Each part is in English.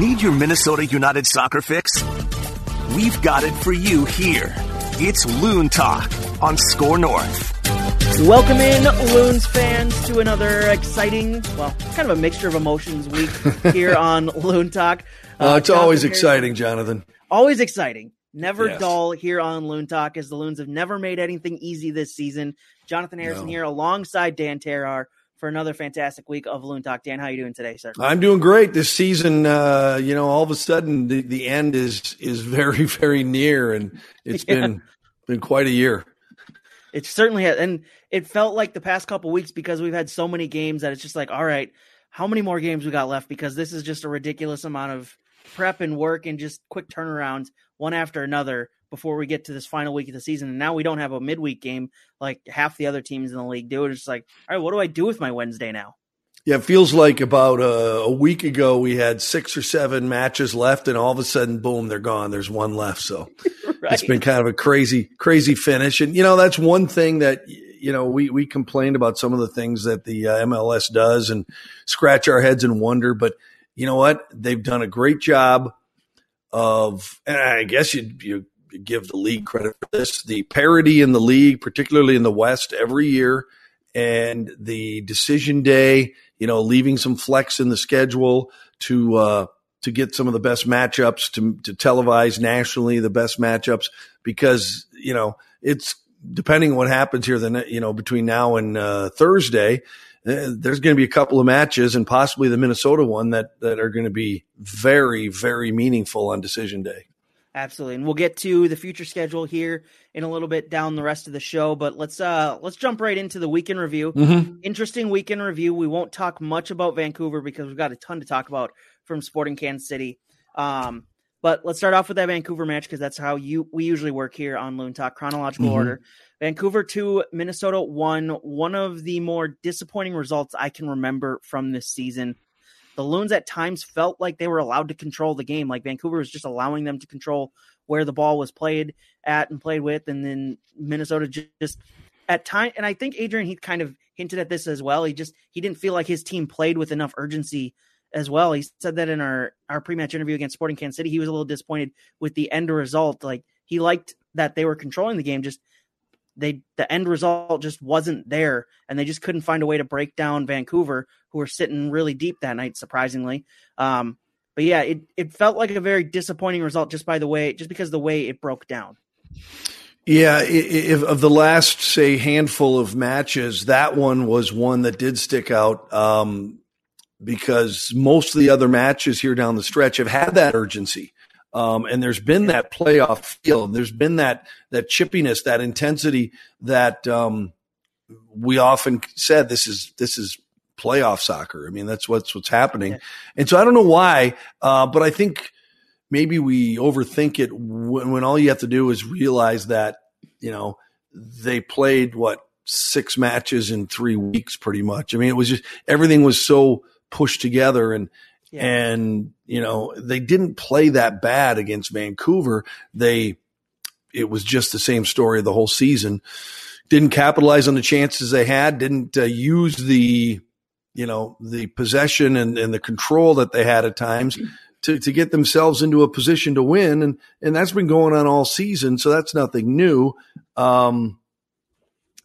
Need your Minnesota United soccer fix? We've got it for you here. It's Loon Talk on Score North. Welcome in, Loons fans, to another exciting, well, kind of a mixture of emotions week here on Loon Talk. Uh, it's always exciting, Jonathan. Always exciting. Never Yes. dull here on Loon Talk, as the Loons have never made anything easy this season. Jonathan Harrison No. here alongside Dan Terhaar for another fantastic week of Loon Talk. Dan, how are you doing today, sir? I'm doing great this season. Uh, you know, all of a sudden the, the end is is very very near, and it's Yeah. been been quite a year. It certainly has, and it felt like the past couple weeks because we've had so many games that it's just like, all right, how many more games we got left? Because this is just a ridiculous amount of prep and work and just quick turnarounds one after another before we get to this final week of the season. And now we don't have a midweek game like half the other teams in the league do. It's just like, all right, what do I do with my Wednesday now? Yeah, it feels like about uh, a week ago we had six or seven matches left, and all of a sudden, boom, they're gone. There's one left. So Right? it's been kind of a crazy, crazy finish. And you know, that's one thing that you know we we complained about some of the things that the uh, MLS does and scratch our heads and wonder. But you know what? They've done a great job of, and I guess you you give the league credit for this. The parity in the league, particularly in the West, every year, and the decision day. You know, leaving some flex in the schedule to. uh to get some of the best matchups to to televise nationally the best matchups because you know it's depending on what happens here then you know between now and uh, Thursday uh, there's going to be a couple of matches and possibly the Minnesota one that that are going to be very very meaningful on decision day. Absolutely. And we'll get to the future schedule here in a little bit down the rest of the show, but let's uh let's jump right into the weekend review. Interesting weekend review. We won't talk much about Vancouver because we've got a ton to talk about from Sporting Kansas City. Um but let's start off with that Vancouver match because that's how you we usually work here on Loon Talk chronological Mhm. order. Vancouver 2, Minnesota 1, one of the more disappointing results I can remember from this season the Loons at times felt like they were allowed to control the game. Like Vancouver was just allowing them to control where the ball was played at and played with, and then Minnesota ju- just at time. And I think Adrian he kind of hinted at this as well. He just he didn't feel like his team played with enough urgency as well. He said that in our our pre match interview against Sporting Kansas City. He was a little disappointed with the end result. Like he liked that they were controlling the game, just they the end result just wasn't there and they just couldn't find a way to break down Vancouver who were sitting really deep that night surprisingly. Um but yeah it it felt like a very disappointing result just by the way just because the way it broke down. Yeah, if of the last say handful of matches, that one was one that did stick out um, because most of the other matches here down the stretch have had that urgency, um, and there's been that playoff feel. There's been that that chippiness, that intensity that um, we often said this is this is playoff soccer. I mean, that's what's what's happening, Yeah. and so I don't know why, uh, but I think maybe we overthink it when, when all you have to do is realize that you know they played what six matches in three weeks pretty much i mean it was just everything was so pushed together and Yeah. and you know they didn't play that bad against vancouver. They it was just the same story the whole season. Didn't capitalize on the chances they had didn't uh, use the you know the possession and, and the control that they had at times to, to get themselves into a position to win. And and that's been going on all season so that's nothing new. Um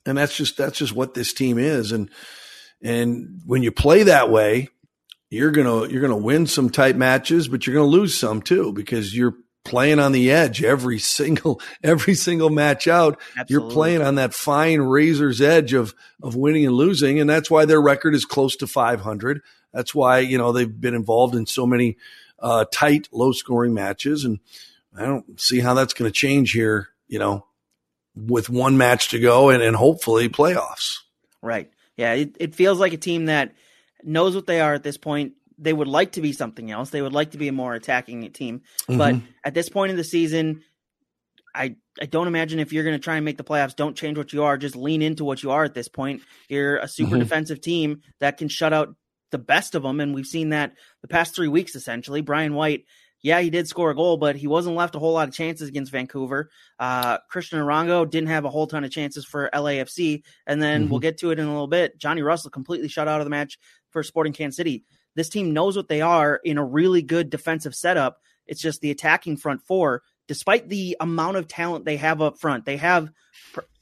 and that's just that's just what this team is. And and when you play that way you're gonna you're gonna win some tight matches but you're gonna lose some too because you're playing on the edge every single every single match out you're playing on that fine razor's edge of of winning and losing and that's why their record is close to 500 that's why you know they've been involved in so many uh, tight low scoring matches and i don't see how that's going to change here you know with one match to go and, and hopefully playoffs Right. Yeah. It, it feels like a team that knows what they are at this point. They would like to be something else. They would like to be a more attacking team. But at this point in the season, I I don't imagine if you're going to try and make the playoffs, don't change what you are. Just lean into what you are at this point. You're a super Mhm. defensive team that can shut out the best of them, and we've seen that the past three weeks. Essentially, Brian White. Yeah, he did score a goal, but he wasn't left a whole lot of chances against Vancouver. Uh, Cristian Arango didn't have a whole ton of chances for LAFC, and then Mhm. we'll get to it in a little bit. Johnny Russell completely shut out of the match for Sporting Kansas City. This team knows what they are in a really good defensive setup. It's just the attacking front four, despite the amount of talent they have up front, they have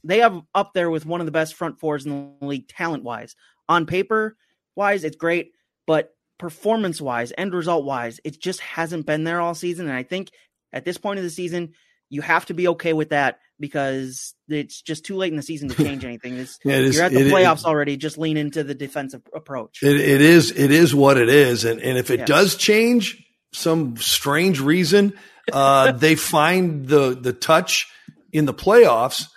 they have up there with one of the best front fours in the league talent wise. On paper wise, it's great, but performance wise, end result wise, it just hasn't been there all season. And I think at this point of the season, you have to be okay with that because it's just too late in the season to change anything. It's, yeah, is, you're at the playoffs already. Just lean into the defensive approach. It, it is. It is what it is, and and if it yeah. does change, some strange reason, uh, they find the the touch in the playoffs.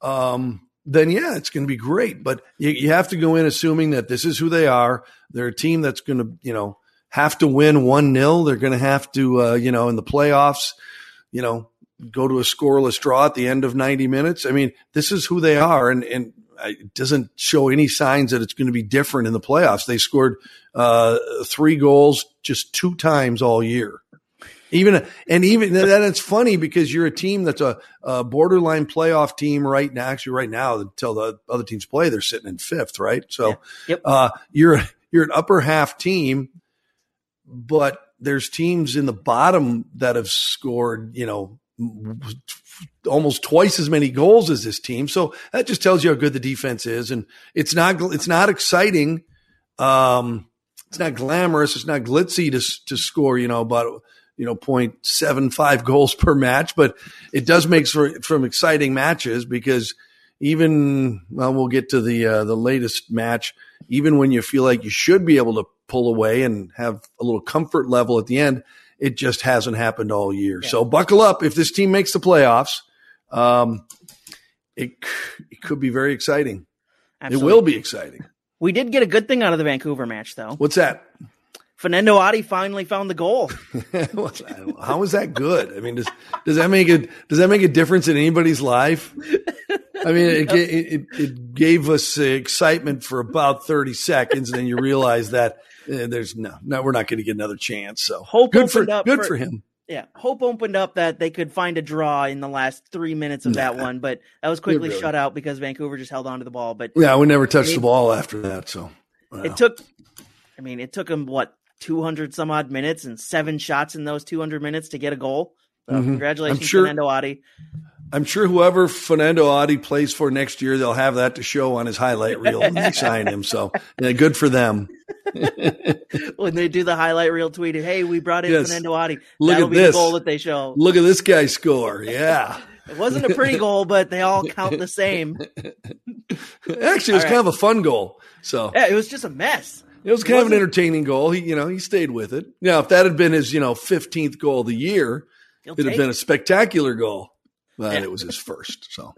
Um, then yeah, it's going to be great. But you, you have to go in assuming that this is who they are. They're a team that's going to, you know, have to win one nil. They're going to have to, uh, you know, in the playoffs, you know, go to a scoreless draw at the end of 90 minutes. I mean, this is who they are. And, and it doesn't show any signs that it's going to be different in the playoffs. They scored uh, three goals just two times all year. Even and even then, it's funny because you're a team that's a, a, borderline playoff team right now. Actually, right now, until the other teams play, they're sitting in fifth, right? So, yeah. yep. uh, you're you're an upper half team, but there's teams in the bottom that have scored, you know, almost twice as many goals as this team. So that just tells you how good the defense is. And it's not, it's not exciting. Um, it's not glamorous. It's not glitzy to, to score, you know, about, you know, 0.75 goals per match, but it does make for, from exciting matches because even, well, we'll get to the, uh, the latest match, even when you feel like you should be able to pull away and have a little comfort level at the end, it just hasn't happened all year. Yeah. So buckle up if this team makes the playoffs. Um, it it could be very exciting. Absolutely. It will be exciting. We did get a good thing out of the Vancouver match, though. What's that? Fernando Adi finally found the goal. How is that good? I mean, does does that make it does that make a difference in anybody's life? I mean, it, it, it gave us excitement for about thirty seconds, and then you realize that there's no, no, we're not going to get another chance. So hope good for good for, for, him. Yeah, hope opened up that they could find a draw in the last three minutes of that one, but that was quickly really. shut out because Vancouver just held on to the ball. But yeah, we never touched the ball after that. So it took. I mean, it took him what 200 some odd minutes and seven shots in those 200 minutes to get a goal. So mm-hmm. congratulations, I'm sure, Fernando Adi. I'm sure whoever Fernando Adi plays for next year, they'll have that to show on his highlight reel when they sign him. So yeah, good for them. when they do the highlight reel tweet, hey, we brought in yes. Fernando Adi. Look That'll at be this. the goal that they show. Look at this guy score. Yeah. it wasn't a pretty goal, but they all count the same. Actually, it was right. kind of a fun goal. So yeah, it was just a mess. It was kind it of an entertaining goal. He, you know, he stayed with it. Now, if that had been his, you know, 15th goal of the year, it'd have been a spectacular goal but yeah. it was his first. So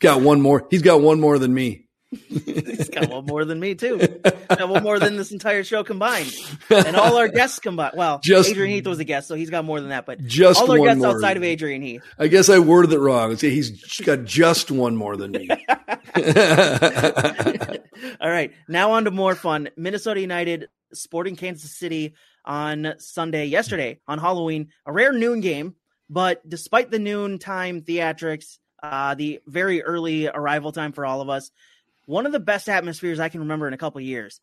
got one more. He's got one more than me. He's got one more than me too. Got one more than this entire show combined, and all our guests combined. Well, just, Adrian Heath was a guest, so he's got more than that. But just all our guests more. outside of Adrian Heath. I guess I worded it wrong. He's got just one more than me. all right, now on to more fun. Minnesota United sporting Kansas City on Sunday, yesterday on Halloween, a rare noon game but despite the noon time theatrics, uh, the very early arrival time for all of us, one of the best atmospheres I can remember in a couple years.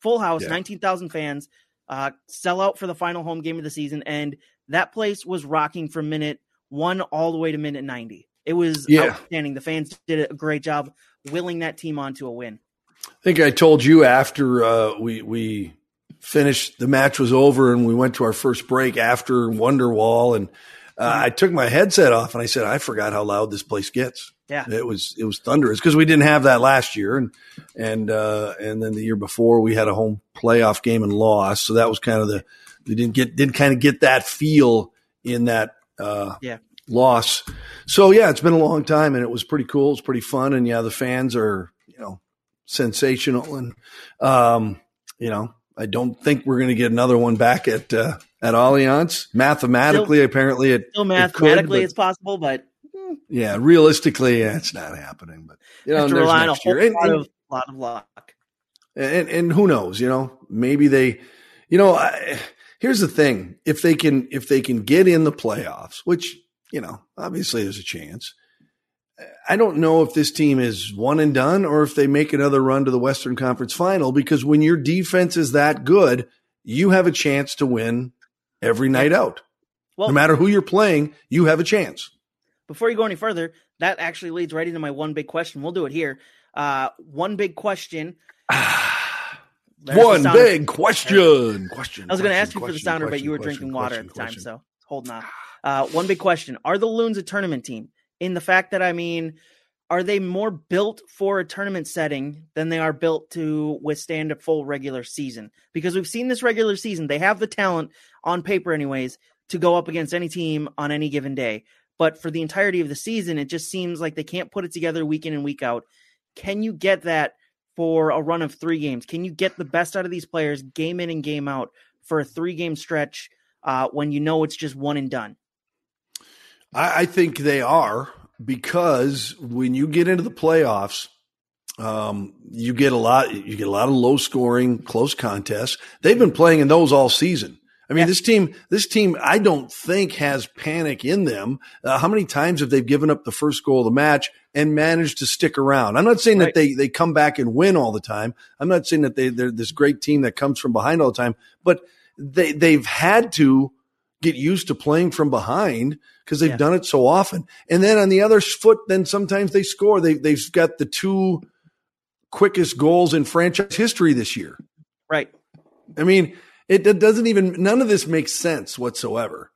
Full house, yeah. 19,000 fans, uh, sell out for the final home game of the season. And that place was rocking from minute one all the way to minute 90. It was yeah. outstanding. The fans did a great job willing that team on to a win. I think I told you after uh, we we finished the match was over and we went to our first break after Wonderwall and uh, I took my headset off and I said, I forgot how loud this place gets. Yeah, it was it was thunderous because we didn't have that last year, and and uh, and then the year before we had a home playoff game and lost, so that was kind of the we didn't get didn't kind of get that feel in that uh, yeah loss. So yeah, it's been a long time, and it was pretty cool. It's pretty fun, and yeah, the fans are you know sensational, and um, you know I don't think we're going to get another one back at uh, at Allianz. Mathematically, still, apparently, it still mathematically it could, it's possible, but yeah, realistically, yeah, it's not happening. But you know, there's next year. And, lot, of, lot of luck. And, and who knows? You know, maybe they. You know, I, here's the thing: if they can, if they can get in the playoffs, which you know, obviously there's a chance I don't know if this team is one and done or if they make another run to the Western Conference final because when your defense is that good, you have a chance to win every night out. Well, no matter who you're playing, you have a chance. Before you go any further, that actually leads right into my one big question. We'll do it here. Uh, one big question. one big question. Question. I was going to ask you for the sounder, but you were drinking water at the time, so hold on. Uh, one big question: Are the Loons a tournament team? In the fact that I mean, are they more built for a tournament setting than they are built to withstand a full regular season? Because we've seen this regular season; they have the talent on paper, anyways, to go up against any team on any given day. But for the entirety of the season, it just seems like they can't put it together week in and week out. Can you get that for a run of three games? Can you get the best out of these players game in and game out for a three game stretch uh, when you know it's just one and done? I, I think they are because when you get into the playoffs, um, you get a lot. You get a lot of low scoring, close contests. They've been playing in those all season. I mean, yeah. this team, this team, I don't think has panic in them. Uh, how many times have they given up the first goal of the match and managed to stick around? I'm not saying right. that they, they come back and win all the time. I'm not saying that they, they're this great team that comes from behind all the time, but they, they've had to get used to playing from behind because they've yeah. done it so often. And then on the other foot, then sometimes they score. They, they've got the two quickest goals in franchise history this year. Right. I mean, it, it doesn't even, none of this makes sense whatsoever.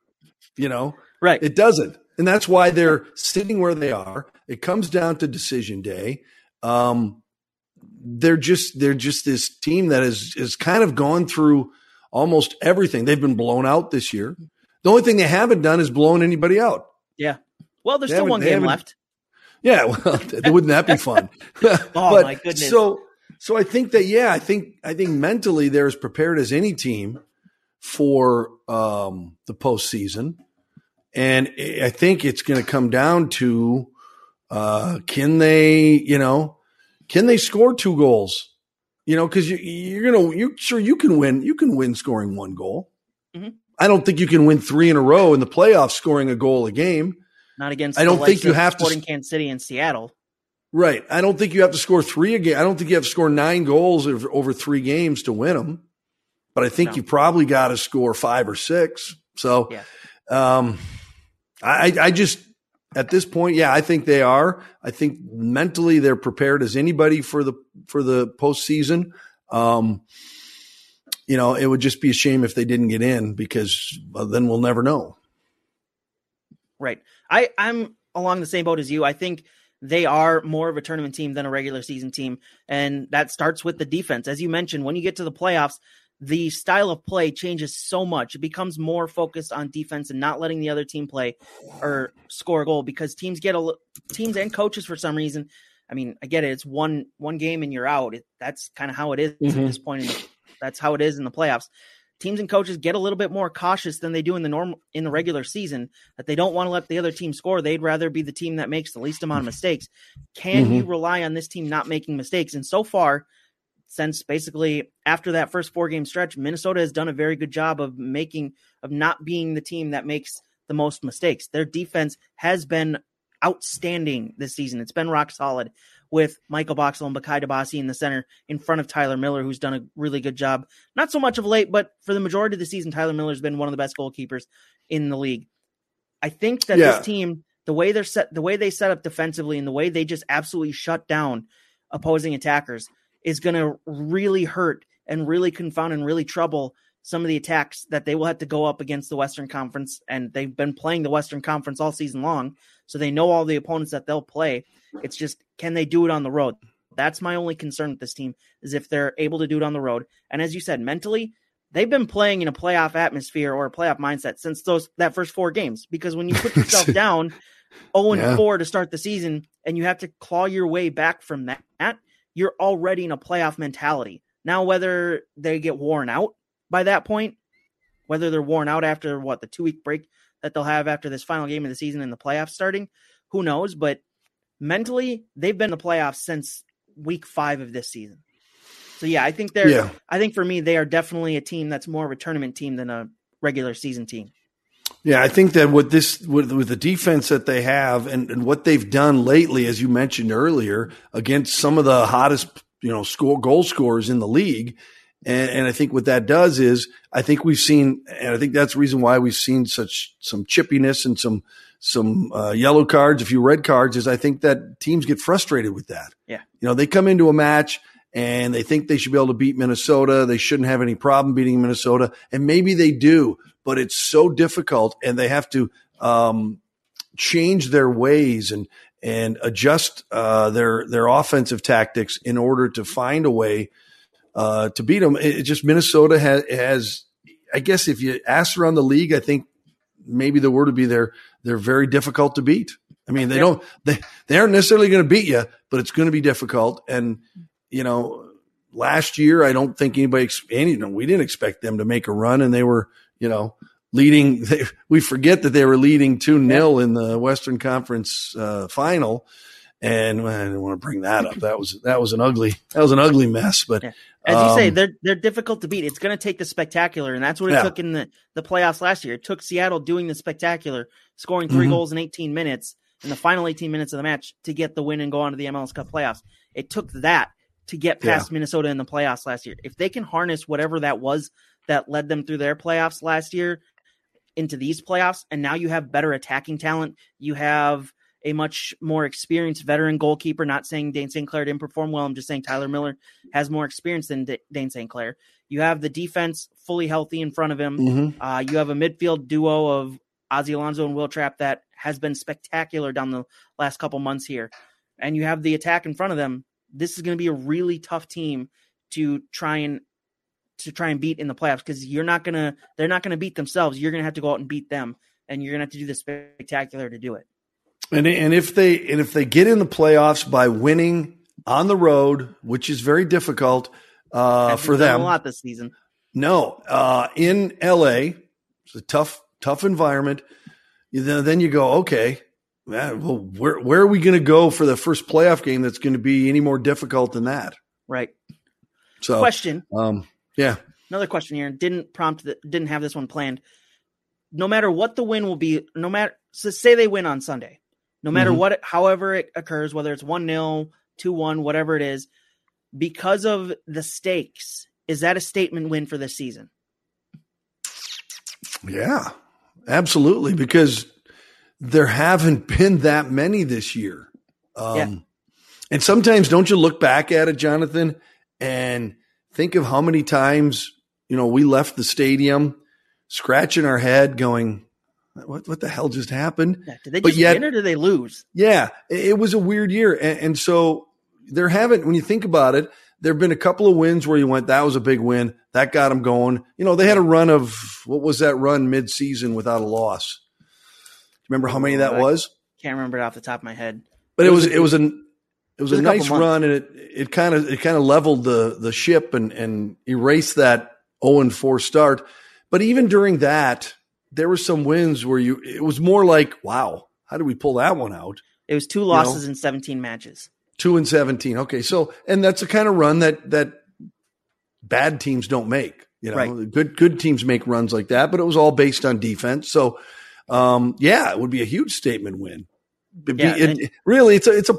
You know? Right. It doesn't. And that's why they're sitting where they are. It comes down to decision day. Um, they're just they're just this team that has is kind of gone through almost everything. They've been blown out this year. The only thing they haven't done is blown anybody out. Yeah. Well, there's they still one game left. Yeah. Well, wouldn't that be fun? oh but, my goodness. So so I think that yeah, I think I think mentally they're as prepared as any team for um, the postseason, and I think it's going to come down to uh, can they you know can they score two goals? You know, because you, you're gonna you sure you can win you can win scoring one goal. Mm-hmm. I don't think you can win three in a row in the playoffs scoring a goal a game. Not against. I don't think you have Sporting to. Kansas City and Seattle. Right. I don't think you have to score three again. I don't think you have to score nine goals over, over three games to win them. But I think no. you probably got to score five or six. So, yeah. um, I, I just at this point, yeah, I think they are. I think mentally they're prepared as anybody for the for the postseason. Um, you know, it would just be a shame if they didn't get in because well, then we'll never know. Right. I I'm along the same boat as you. I think they are more of a tournament team than a regular season team. And that starts with the defense. As you mentioned, when you get to the playoffs, the style of play changes so much. It becomes more focused on defense and not letting the other team play or score a goal because teams get a teams and coaches for some reason. I mean, I get it. It's one one game and you're out. It, that's kind of how it is mm-hmm. at this point. In the, that's how it is in the playoffs. Teams and coaches get a little bit more cautious than they do in the normal in the regular season that they don't want to let the other team score. They'd rather be the team that makes the least amount of mistakes. Can mm-hmm. you rely on this team not making mistakes? And so far since basically after that first four game stretch minnesota has done a very good job of making of not being the team that makes the most mistakes. Their defense has been outstanding this season. It's been rock solid with Michael Boxall and Bakaye Dibassy in the center in front of Tyler Miller, who's done a really good job. Not so much of late, but for the majority of the season, Tyler Miller's been one of the best goalkeepers in the league. I think that yeah. this team, the way they're set, the way they set up defensively, and the way they just absolutely shut down opposing attackers, is going to really hurt and really confound and really trouble some of the attacks that they will have to go up against the Western Conference. And they've been playing the Western Conference all season long, so they know all the opponents that they'll play. It's just can they do it on the road? That's my only concern with this team is if they're able to do it on the road. And as you said, mentally, they've been playing in a playoff atmosphere or a playoff mindset since those that first four games. Because when you put yourself down 0 and yeah. 4 to start the season and you have to claw your way back from that, you're already in a playoff mentality. Now, whether they get worn out by that point, whether they're worn out after what the two week break that they'll have after this final game of the season and the playoffs starting, who knows? But mentally, they've been in the playoffs since week five of this season. So yeah, I think they're. Yeah. I think for me, they are definitely a team that's more of a tournament team than a regular season team. Yeah, I think that with this, with, with the defense that they have, and, and what they've done lately, as you mentioned earlier, against some of the hottest, you know, score goal scorers in the league, And, and I think what that does is I think we've seen, and I think that's the reason why we've seen such some chippiness and some some uh, yellow cards, a few red cards. Is I think that teams get frustrated with that. Yeah, you know, they come into a match and they think they should be able to beat Minnesota. They shouldn't have any problem beating Minnesota, and maybe they do, but it's so difficult, and they have to um, change their ways and and adjust uh, their their offensive tactics in order to find a way uh, to beat them. It, it just Minnesota has, has, I guess, if you ask around the league, I think maybe the word would be they're they're very difficult to beat. I mean, they yeah. don't they they aren't necessarily going to beat you, but it's going to be difficult. And you know, last year I don't think anybody any you know, we didn't expect them to make a run, and they were you know leading. They, we forget that they were leading two 0 in the Western Conference uh, final. And I didn't want to bring that up. That was that was an ugly that was an ugly mess. But yeah. As you say, um, they're they're difficult to beat. It's going to take the spectacular, and that's what it yeah. took in the the playoffs last year. It took Seattle doing the spectacular, scoring 3 mm-hmm. goals in 18 minutes in the final 18 minutes of the match to get the win and go on to the MLS Cup playoffs. It took that to get past yeah. Minnesota in the playoffs last year. If they can harness whatever that was that led them through their playoffs last year into these playoffs, and now you have better attacking talent, you have a much more experienced veteran goalkeeper. Not saying Dayne St. Clair didn't perform well. I'm just saying Tyler Miller has more experience than D- Dayne St. Clair. You have the defense fully healthy in front of him. Mm-hmm. Uh, you have a midfield duo of Ozzie Alonso and Will Trapp that has been spectacular down the last couple months here. And you have the attack in front of them. This is going to be a really tough team to try and to try and beat in the playoffs because you're not gonna they're not gonna beat themselves. You're gonna have to go out and beat them, and you're gonna have to do the spectacular to do it. And and if they and if they get in the playoffs by winning on the road, which is very difficult uh, for them, a lot this season. No, uh, in LA, it's a tough tough environment. Then then you go, okay, well, where where are we going to go for the first playoff game that's going to be any more difficult than that? Right. So question. Um, yeah. Another question here. Didn't prompt that. Didn't have this one planned. No matter what the win will be, no matter so say they win on Sunday no matter mm-hmm. what, however it occurs, whether it's 1 0, 2 1, whatever it is, because of the stakes, is that a statement win for this season? Yeah, absolutely. Because there haven't been that many this year. Um, yeah. And sometimes, don't you look back at it, Jonathan, and think of how many times, you know, we left the stadium scratching our head going, what what the hell just happened? Yeah, did they just yet, win or did they lose? Yeah, it, was a weird year, and, and, so there haven't. When you think about it, there have been a couple of wins where you went, that was a big win, that got them going. You know, they had a run of what was that run mid season without a loss? Do you remember how many that oh, was? Can't remember it off the top of my head. But it was it was an it was, it was a, a nice run, and it it kind of it kind of leveled the the ship and and erased that zero and four start. But even during that, there were some wins where you it was more like, wow, how did we pull that one out? It was two losses you know? in 17 matches. Two and 17. Okay. So, and that's the kind of run that, that bad teams don't make. You know, right. good, good teams make runs like that, but it was all based on defense. So, um, yeah, it would be a huge statement win. yeah, it, and- really, it's a, it's a,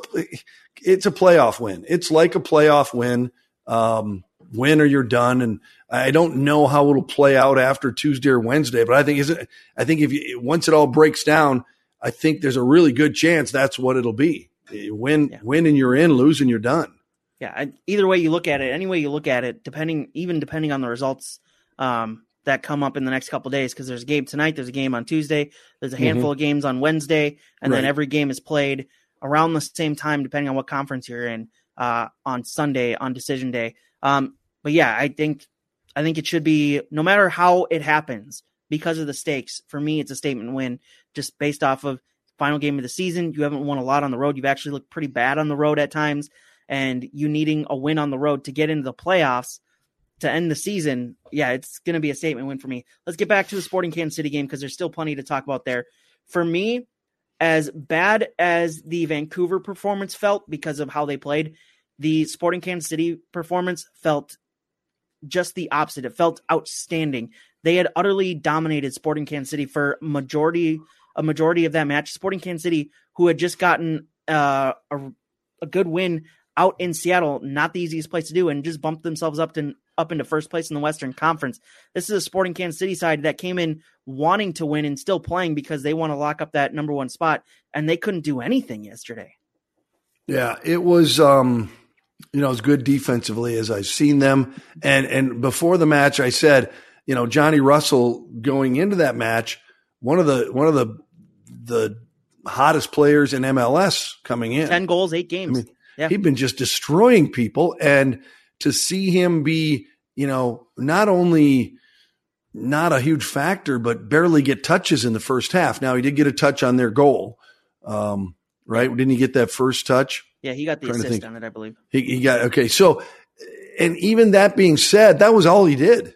it's a playoff win. It's like a playoff win. Um, win or you're done. And I don't know how it'll play out after Tuesday or Wednesday, but I think is it, I think if you, once it all breaks down, I think there's a really good chance that's what it'll be. Win, yeah. win and you're in, lose and you're done. Yeah. Either way you look at it, any way you look at it, depending, even depending on the results, um, that come up in the next couple days because there's a game tonight, there's a game on Tuesday, there's a mm-hmm. handful mm-hmm. of games on Wednesday, and right. then every game is played around the same time depending on what conference you're in uh, on Sunday on decision day. Um, but yeah, I think I think it should be no matter how it happens because of the stakes. For me, it's a statement win just based off of final game of the season. You haven't won a lot on the road. You've actually looked pretty bad on the road at times, and you needing a win on the road to get into the playoffs to end the season. Yeah, it's going to be a statement win for me. Let's get back to the Sporting Kansas City game because there's still plenty to talk about there. For me, as bad as the Vancouver performance felt because of how they played, the Sporting Kansas City performance felt just the opposite. It felt outstanding. They had utterly dominated Sporting Kansas City for majority a majority of that match. Sporting Kansas City, who had just gotten uh, a, a good win out in Seattle, not the easiest place to do, and just bumped themselves up to up into first place in the Western Conference. This is a Sporting Kansas City side that came in wanting to win and still playing because they want to lock up that number one spot, and they couldn't do anything yesterday. Yeah, it was. um you know, as good defensively as I've seen them. And and before the match, I said, you know, Johnny Russell going into that match, one of the one of the the hottest players in MLS coming in. Ten goals, eight games. I mean, yeah. He'd been just destroying people, and to see him be, you know, not only not a huge factor, but barely get touches in the first half. Now he did get a touch on their goal, um, right? Didn't he get that first touch? Yeah, he got the assist on it, I believe. He, he, got okay. So, and even that being said, that was all he did.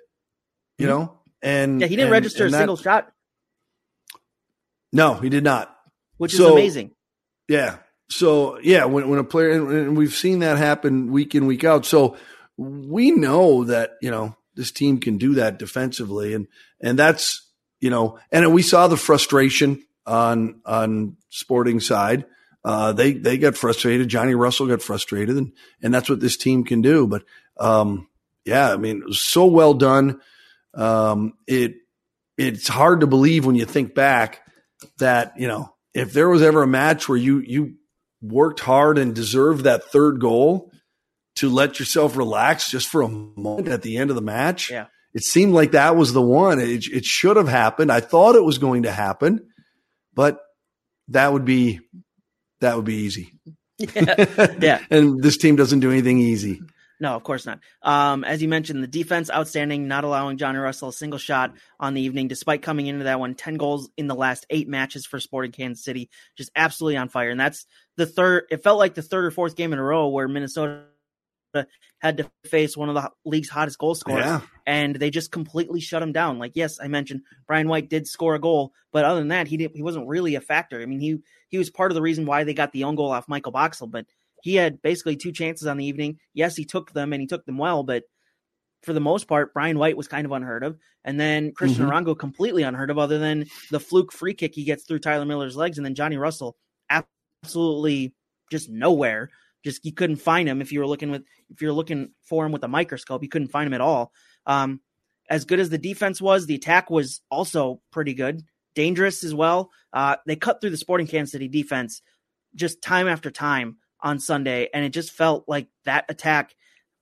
You mm-hmm. know, and yeah, he didn't and, register and a single shot. No, he did not. Which so, is amazing. Yeah. So yeah, when when a player and we've seen that happen week in week out. So we know that you know this team can do that defensively, and and that's you know, and we saw the frustration on on Sporting side. Uh, they they got frustrated. Johnny Russell got frustrated, and and that's what this team can do. But um, yeah, I mean, it was so well done. Um, it it's hard to believe when you think back that you know if there was ever a match where you you worked hard and deserved that third goal to let yourself relax just for a moment at the end of the match. Yeah. It seemed like that was the one. It, it should have happened. I thought it was going to happen, but that would be that would be easy. Yeah. yeah. and this team doesn't do anything easy. No, of course not. Um, as you mentioned, the defense outstanding, not allowing Johnny Russell a single shot on the evening, despite coming into that one 10 goals in the last eight matches for Sporting Kansas City, just absolutely on fire. And that's the third, it felt like the third or fourth game in a row where Minnesota had to face one of the league's hottest goal scorers, yeah. and they just completely shut him down. Like, yes, I mentioned Brian White did score a goal, but other than that, he didn't, he wasn't really a factor. I mean, he he was part of the reason why they got the own goal off Michael Boxall, but he had basically two chances on the evening. Yes, he took them and he took them well, but for the most part, Brian White was kind of unheard of. And then Cristian mm-hmm. Arango completely unheard of, other than the fluke free kick he gets through Tyler Miller's legs. And then Johnny Russell absolutely just nowhere. Just you couldn't find him if you were looking with if you're looking for him with a microscope, you couldn't find him at all. Um, as good as the defense was, the attack was also pretty good, dangerous as well. Uh, they cut through the Sporting Kansas City defense just time after time on Sunday, and it just felt like that attack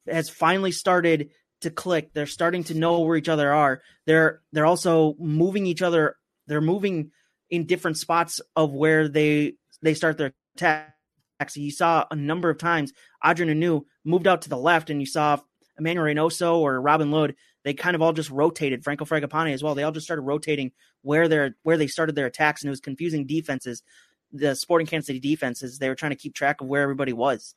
has finally started to click. They're starting to know where each other are. They're they're also moving each other. They're moving in different spots of where they they start their attack. So you saw a number of times Adrien Hunou moved out to the left, and you saw Emmanuel Reynoso or Robin Lod. They kind of all just rotated. Franco Fragapane as well. They all just started rotating where they're where they started their attacks, and it was confusing defenses the Sporting Kansas City defenses. They were trying to keep track of where everybody was.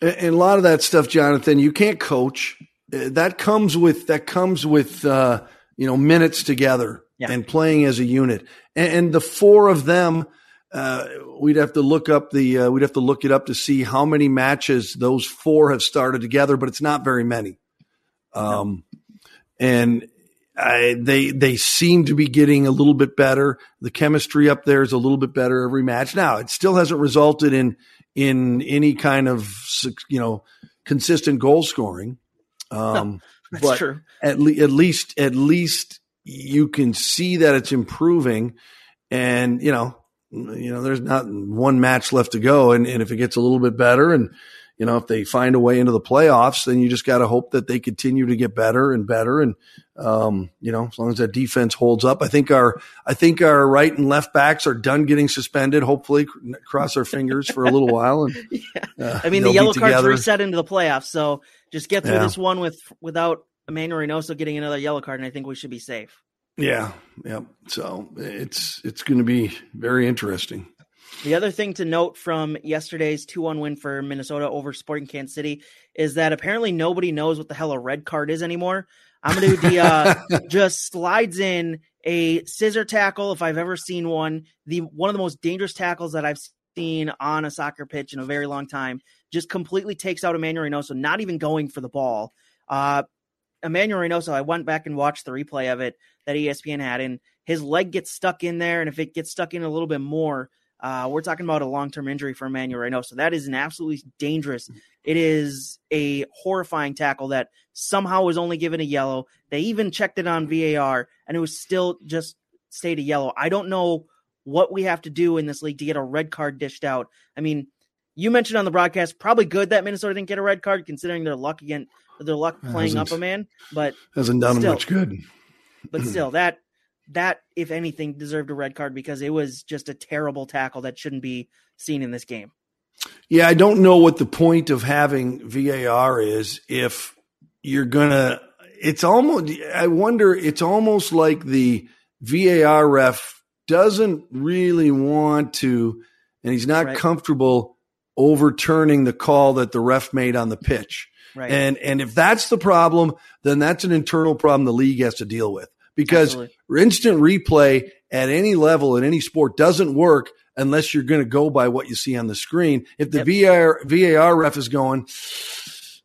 And a lot of that stuff, Jonathan, you can't coach. Uh, that comes with that comes with uh, you know minutes together yeah. and playing as a unit. And, and the four of them, uh, we'd have to look up the uh, we'd have to look it up to see how many matches those four have started together, but it's not very many. Um, and I, they they seem to be getting a little bit better. The chemistry up there is a little bit better every match. Now it still hasn't resulted in in any kind of you know consistent goal scoring. Um, no, that's true. At, le- at least at least you can see that it's improving, and you know you know there's not one match left to go, and, and if it gets a little bit better and you know, if they find a way into the playoffs, then you just got to hope that they continue to get better and better. And, um, you know, as long as that defense holds up, I think our, I think our right and left backs are done getting suspended. Hopefully cross our fingers for a little while. And, yeah. uh, I mean, the yellow cards reset into the playoffs. So just get through yeah. this one with, without Emmanuel Reynoso getting another yellow card. And I think we should be safe. Yeah. Yeah. So it's, it's going to be very interesting. The other thing to note from yesterday's 2 1 win for Minnesota over Sporting Kansas City is that apparently nobody knows what the hell a red card is anymore. Amadou Dia just slides in a scissor tackle, if I've ever seen one. The one of the most dangerous tackles that I've seen on a soccer pitch in a very long time. Just completely takes out Emmanuel Reynoso, not even going for the ball. Uh, Emmanuel Reynoso, I went back and watched the replay of it that ESPN had, and his leg gets stuck in there, and if it gets stuck in a little bit more, Uh, we're talking about a long term injury for Emmanuel Reynoso. So that is an absolutely dangerous. It is a horrifying tackle that somehow was only given a yellow. They even checked it on VAR, and it was still just stayed a yellow. I don't know what we have to do in this league to get a red card dished out. I mean, you mentioned on the broadcast, probably good that Minnesota didn't get a red card considering their luck again, their luck playing up a man, but hasn't done still, much good. But still, that that if anything deserved a red card because it was just a terrible tackle that shouldn't be seen in this game. Yeah, I don't know what the point of having VAR is if you're gonna. It's almost. I wonder. It's almost like the VAR ref doesn't really want to, and he's not right. comfortable overturning the call that the ref made on the pitch. Right. And and if that's the problem, then that's an internal problem the league has to deal with because Absolutely. instant replay at any level in any sport doesn't work unless you're going to go by what you see on the screen. If the yep. VAR VAR ref is going,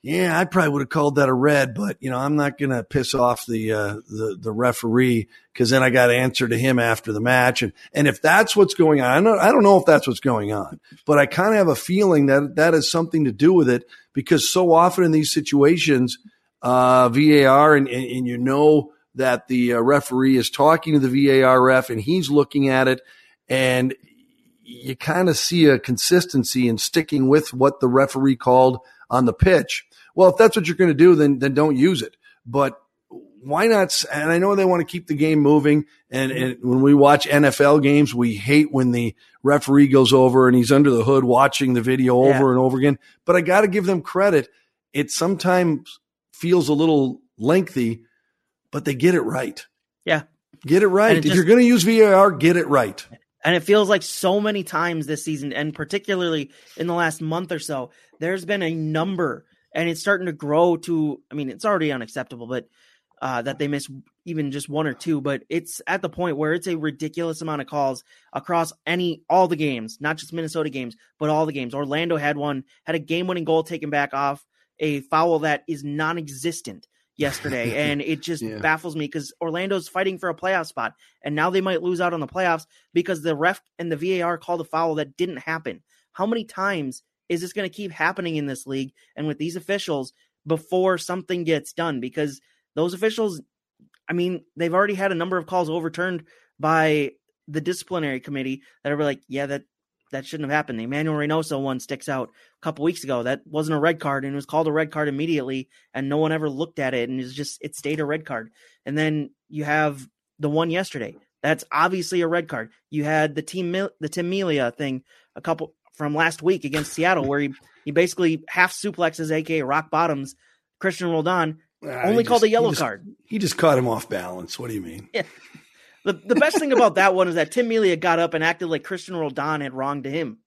yeah, I probably would have called that a red, but you know, I'm not going to piss off the uh, the the referee because then I got to answer to him after the match, and and if that's what's going on, I don't, I don't know if that's what's going on, but I kind of have a feeling that that has something to do with it because so often in these situations, uh, VAR and, and, and you know that the uh, referee is talking to the VAR ref and he's looking at it, and you kind of see a consistency in sticking with what the referee called on the pitch well, if that's what you're going to do, then then don't use it. But why not? And I know they want to keep the game moving. And, and, when we watch NFL games, we hate when the referee goes over and he's under the hood watching the video over yeah. and over again. But I got to give them credit. It sometimes feels a little lengthy, but they get it right. Yeah. Get it right. It if just, you're going to use VAR, get it right. And it feels like so many times this season, and particularly in the last month or so, there's been a number and it's starting to grow to. I mean, it's already unacceptable, but uh, that they miss even just one or two. But it's at the point where it's a ridiculous amount of calls across any all the games, not just Minnesota games, but all the games. Orlando had one, had a game-winning goal taken back off a foul that is non-existent yesterday, and it just yeah. baffles me because Orlando's fighting for a playoff spot, and now they might lose out on the playoffs because the ref and the VAR called a foul that didn't happen. How many times is this going to keep happening in this league and with these officials before something gets done? Because those officials, I mean, they've already had a number of calls overturned by the disciplinary committee that are like, yeah, that that shouldn't have happened. The Emmanuel Reynoso one sticks out a couple weeks ago. That wasn't a red card and it was called a red card immediately, and no one ever looked at it, and it's just it stayed a red card. And then you have the one yesterday. That's obviously a red card. You had the team the Tim Melia thing a couple from last week against Seattle, where he, he basically half suplexes, aka rock bottoms, Cristian Roldan, uh, only called just, a yellow he just, card. He just caught him off balance. What do you mean? Yeah. The, the best thing about that one is that Tim Melia got up and acted like Cristian Roldan had wronged him.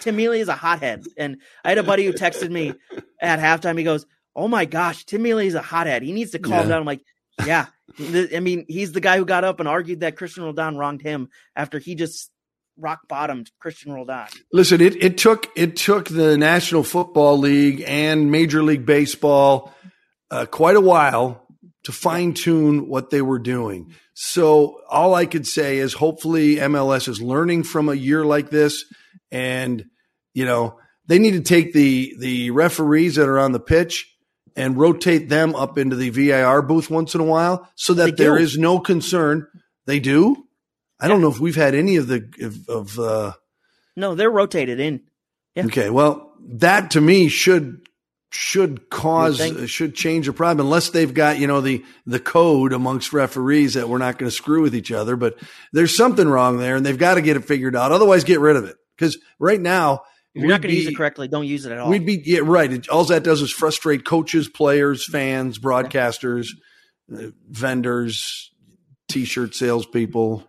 Tim Melia is a hothead. And I had a buddy who texted me at halftime. He goes, Oh my gosh, Tim Melia is a hothead. He needs to calm yeah. down. I'm like, yeah. I mean, he's the guy who got up and argued that Cristian Roldan wronged him after he just rock bottomed Cristian Roldan. Listen, it, it took it took the National Football League and Major League Baseball uh, quite a while to fine tune what they were doing. So all I could say is hopefully MLS is learning from a year like this, and you know they need to take the the referees that are on the pitch and rotate them up into the VAR booth once in a while so that there is no concern. They do. I don't know if we've had any of the of, of uh, no, they're rotated in. Yeah. Okay, well, that to me should should cause should change the problem unless they've got you know the the code amongst referees that we're not going to screw with each other. But there's something wrong there, and they've got to get it figured out. Otherwise, get rid of it because right now. If you're not going to use it correctly, don't use it at all. We'd be yeah, right. It, all that does is frustrate coaches, players, fans, broadcasters, yeah. uh, vendors, t-shirt salespeople,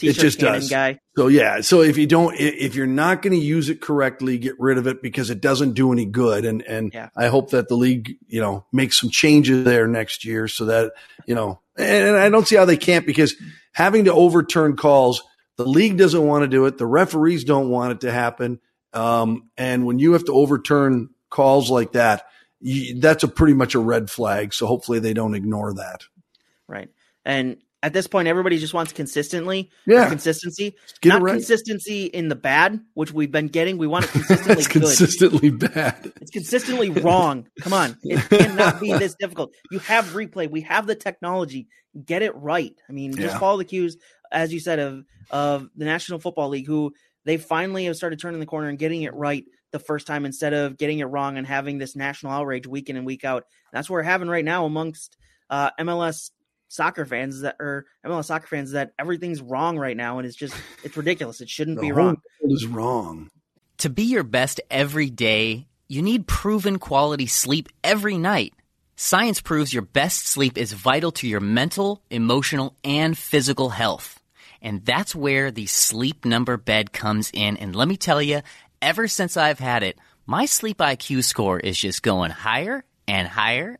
T-shirt it just does. Guy. So yeah, so if you don't, if you're not going to use it correctly, get rid of it because it doesn't do any good. And and yeah. I hope that the league, you know, makes some changes there next year so that you know. And I don't see how they can't because having to overturn calls, the league doesn't want to do it. The referees don't want it to happen. Um, and when you have to overturn calls like that, you, that's a pretty much a red flag. So hopefully they don't ignore that. Right. And at this point, everybody just wants consistently, Yeah. consistency, Get not right. consistency in the bad, which we've been getting. We want it consistently it's good. consistently bad. It's consistently wrong. Come on. It cannot be this difficult. You have replay. We have the technology. Get it right. I mean, just Yeah. follow the cues, as you said, of of the National Football League, who they finally have started turning the corner and getting it right the first time instead of getting it wrong and having this national outrage week in and week out. That's what we're having right now amongst uh, MLS soccer fans that or MLS soccer fans that everything's wrong right now and it's just it's ridiculous. It shouldn't The be whole wrong. It is wrong. To be your best every day, you need proven quality sleep every night. Science proves your best sleep is vital to your mental, emotional, and physical health. And that's where the sleep number bed comes in. And let me tell you, ever since I've had it, my sleep IQ score is just going higher and higher.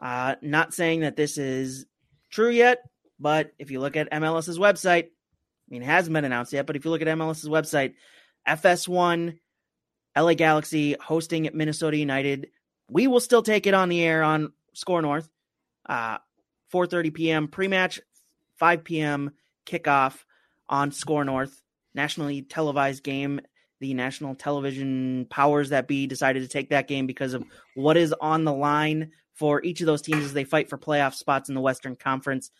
Uh, not saying that this is true yet, but if you look at MLS's website, I mean, it hasn't been announced yet, but if you look at MLS's website, FS1, LA Galaxy hosting Minnesota United. We will still take it on the air on SKOR North. Uh, 4:30 p.m. pre-match, 5 p.m. kickoff on SKOR North, nationally televised game. The national television powers that be decided to take that game because of what is on the line for each of those teams as they fight for playoff spots in the Western Conference.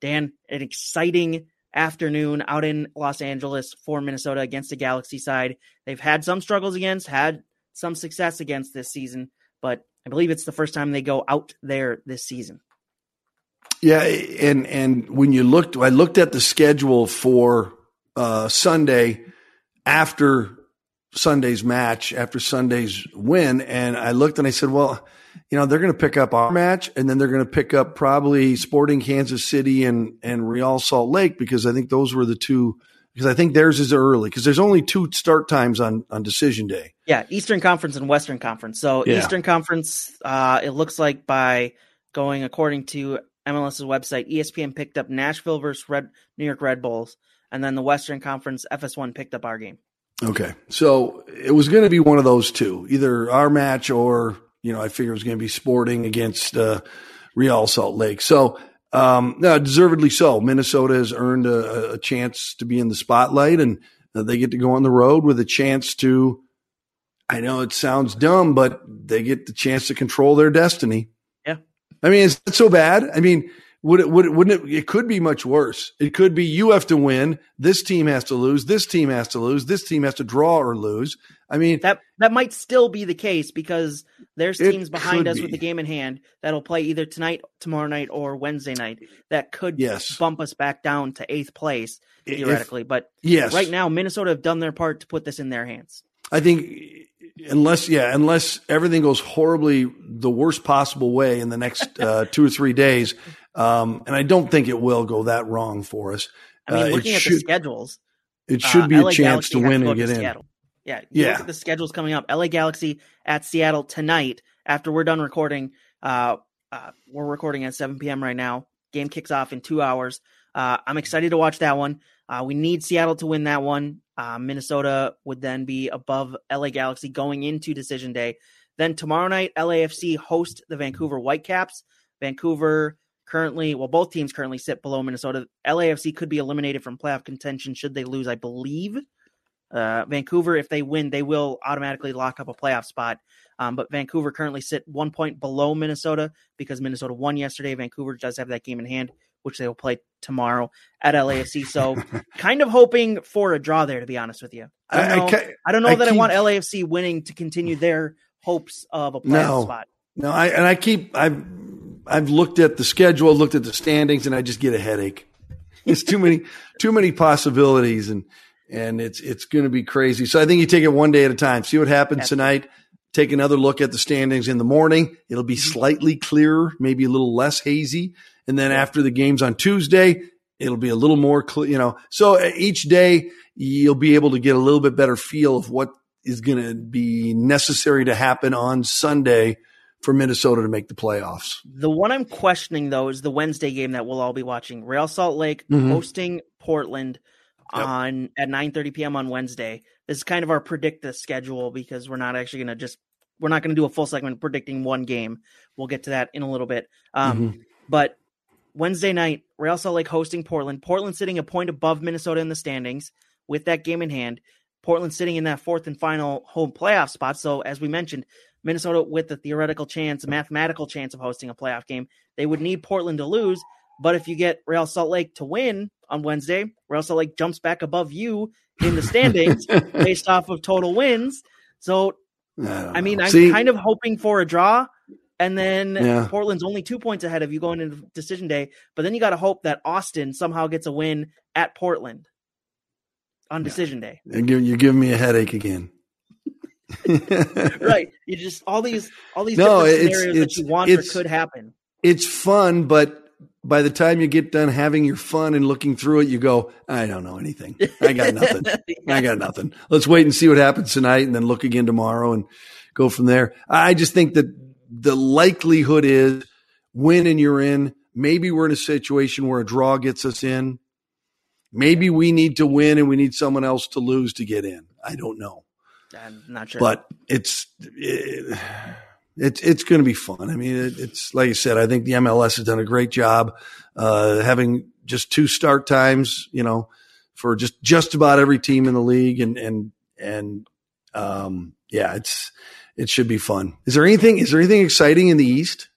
Dan, an exciting afternoon out in Los Angeles for Minnesota against the Galaxy side. They've had some struggles against, had some success against this season, but I believe it's the first time they go out there this season. Yeah, and and when you looked, I looked at the schedule for uh, Sunday after Sunday's match, after Sunday's win, and I looked and I said, well, you know, they're going to pick up our match, and then they're going to pick up probably Sporting Kansas City and and Real Salt Lake because I think those were the two. Because I think theirs is early because there's only two start times on on decision day. Yeah, Eastern Conference and Western Conference. So Yeah. Eastern Conference, uh, it looks like by going according to MLS's website, ESPN picked up Nashville versus Red New York Red Bulls, and then the Western Conference FS1 picked up our game. Okay. So it was going to be one of those two, either our match or, you know, I figure it was going to be sporting against uh, Real Salt Lake. So, um, no, deservedly so. Minnesota has earned a, a chance to be in the spotlight and uh, they get to go on the road with a chance to, I know it sounds dumb, but they get the chance to control their destiny. Yeah. I mean, is that so bad? I mean, would it, would it, wouldn't it, it could be much worse. It could be you have to win. This team has to lose. This team has to lose. This team has to draw or lose. I mean, That that might still be the case because there's teams behind us with be. the game in hand that'll play either tonight, tomorrow night, or Wednesday night. That could Yes. bump us back down to eighth place if- theoretically. but yes, right now, Minnesota have done their part to put this in their hands. I think unless, yeah, unless everything goes horribly the worst possible way in the next uh, two or three days, um, and I don't think it will go that wrong for us. I mean, Uh, looking at the schedules, It should uh, be a LA chance Galaxy to win go and get in. Seattle. Yeah, Yeah. look at the schedules coming up. LA Galaxy at Seattle tonight. After we're done recording, uh, uh, we're recording at 7 p.m. right now. Game kicks off in two hours. Uh, I'm excited to watch that one. Uh, we need Seattle to win that one. Uh, Minnesota would then be above LA Galaxy going into decision day. Then tomorrow night, LAFC host the Vancouver Whitecaps. Vancouver currently, well, both teams currently sit below Minnesota. LAFC could be eliminated from playoff contention should they lose, I believe. Uh, Vancouver, if they win, they will automatically lock up a playoff spot. Um, but Vancouver currently sit one point below Minnesota because Minnesota won yesterday. Vancouver does have that game in hand. Which they will play tomorrow at LAFC. So, kind of hoping for a draw there, to be honest with you. I don't know, I, I don't know I that keep- I want LAFC winning to continue their hopes of a playoff No. spot. No, I and I keep I've I've looked at the schedule, looked at the standings, and I just get a headache. It's too many too many possibilities, and and it's it's going to be crazy. So I think you take it one day at a time. See what happens Absolutely. tonight. Take another look at the standings in the morning. It'll be slightly clearer, maybe a little less hazy, and then after the games on Tuesday, it'll be a little more clear. You know, so uh, each day you'll be able to get a little bit better feel of what is going to be necessary to happen on Sunday for Minnesota to make the playoffs. The one I'm questioning though is the Wednesday game that we'll all be watching. Real Salt Lake Mhm. hosting Portland Yep. on at 9:30 p.m. on Wednesday. This is kind of our predict the schedule because we're not actually going to just we're not going to do a full segment predicting one game. We'll get to that in a little bit. Um, Mhm. But Wednesday night, Real Salt Lake hosting Portland. Portland sitting a point above Minnesota in the standings with that game in hand. Portland sitting in that fourth and final home playoff spot. So, as we mentioned, Minnesota with the theoretical chance, mathematical chance of hosting a playoff game, they would need Portland to lose. But if you get Real Salt Lake to win on Wednesday, Real Salt Lake jumps back above you in the standings based off of total wins. So, I, I mean, know. I'm See, kind of hoping for a draw. And then Yeah. Portland's only two points ahead of you going into decision day. But then you got to hope that Austin somehow gets a win at Portland on decision day. you're giving- you're giving me a headache again. Right. You just all these all these No, different scenarios it's- that you want or could happen. it's fun, but by the time you get done having your fun and looking through it, you go, I don't know anything. I got nothing. I got nothing. Let's wait and see what happens tonight and then look again tomorrow and go from there. I just think that the likelihood is win and you're in. Maybe we're in a situation where a draw gets us in. Maybe we need to win and we need someone else to lose to get in. I don't know I'm not sure. but it's it, it's it's going to be fun. I mean, it, it's like I said. I think the MLS has done a great job uh, having just two start times. You know, for just just about every team in the league, and and and um, yeah, it's it should be fun. Is there anything? Is there anything exciting in the East?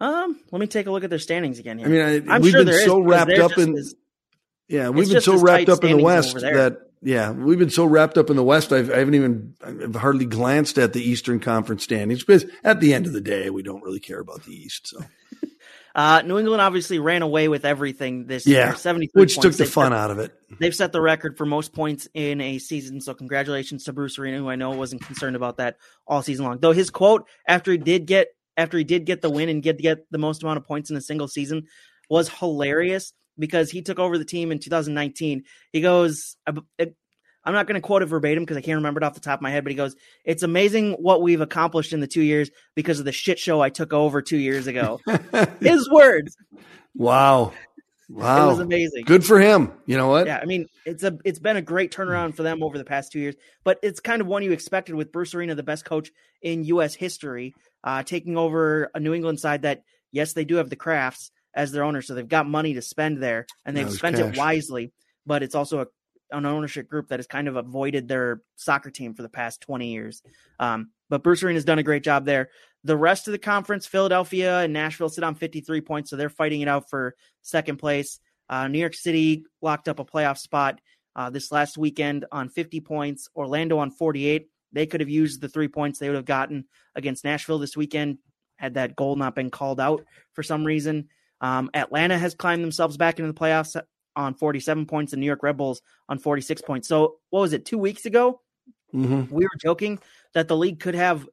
um, let me take a look at their standings again here. I mean, I, I'm we've sure been there is, so because wrapped up in yeah, we've been so wrapped up in the West that yeah, we've been so wrapped up in the West. I've, I haven't even I've hardly glanced at the Eastern Conference standings because at the end of the day, we don't really care about the East. So uh, New England obviously ran away with everything this Yeah, year. 73 which points. took the They've fun set- out of it. They've set the record for most points in a season. So congratulations to Bruce Arena, who I know wasn't concerned about that all season long. Though his quote after he did get after he did get the win and get get the most amount of points in a single season was hilarious because he took over the team in 2019. He goes, I'm not going to quote it verbatim because I can't remember it off the top of my head, but he goes, "It's amazing what we've accomplished in the two years because of the shit show I took over two years ago." His words. wow, wow, It was amazing. Good for him. You know what? Yeah, I mean, it's a it's been a great turnaround for them over the past two years, but it's kind of one you expected with Bruce Arena, the best coach in U.S. history, uh, taking over a New England side that yes, they do have the Krafts as their owner, so they've got money to spend there, and they've spent cash. it wisely. But it's also a, an ownership group that has kind of avoided their soccer team for the past twenty years. Um, but Bruce Arena has done a great job there. The rest of the conference, Philadelphia and Nashville, sit on fifty three points, so they're fighting it out for second place. Uh, New York City locked up a playoff spot uh, this last weekend on 50 points. Orlando on 48. They could have used the three points they would have gotten against Nashville this weekend had that goal not been called out for some reason. Um, Atlanta has climbed themselves back into the playoffs on 47 points, and New York Red Bulls on 46 points. So, what was it, two weeks ago? hmm we were joking that the league could have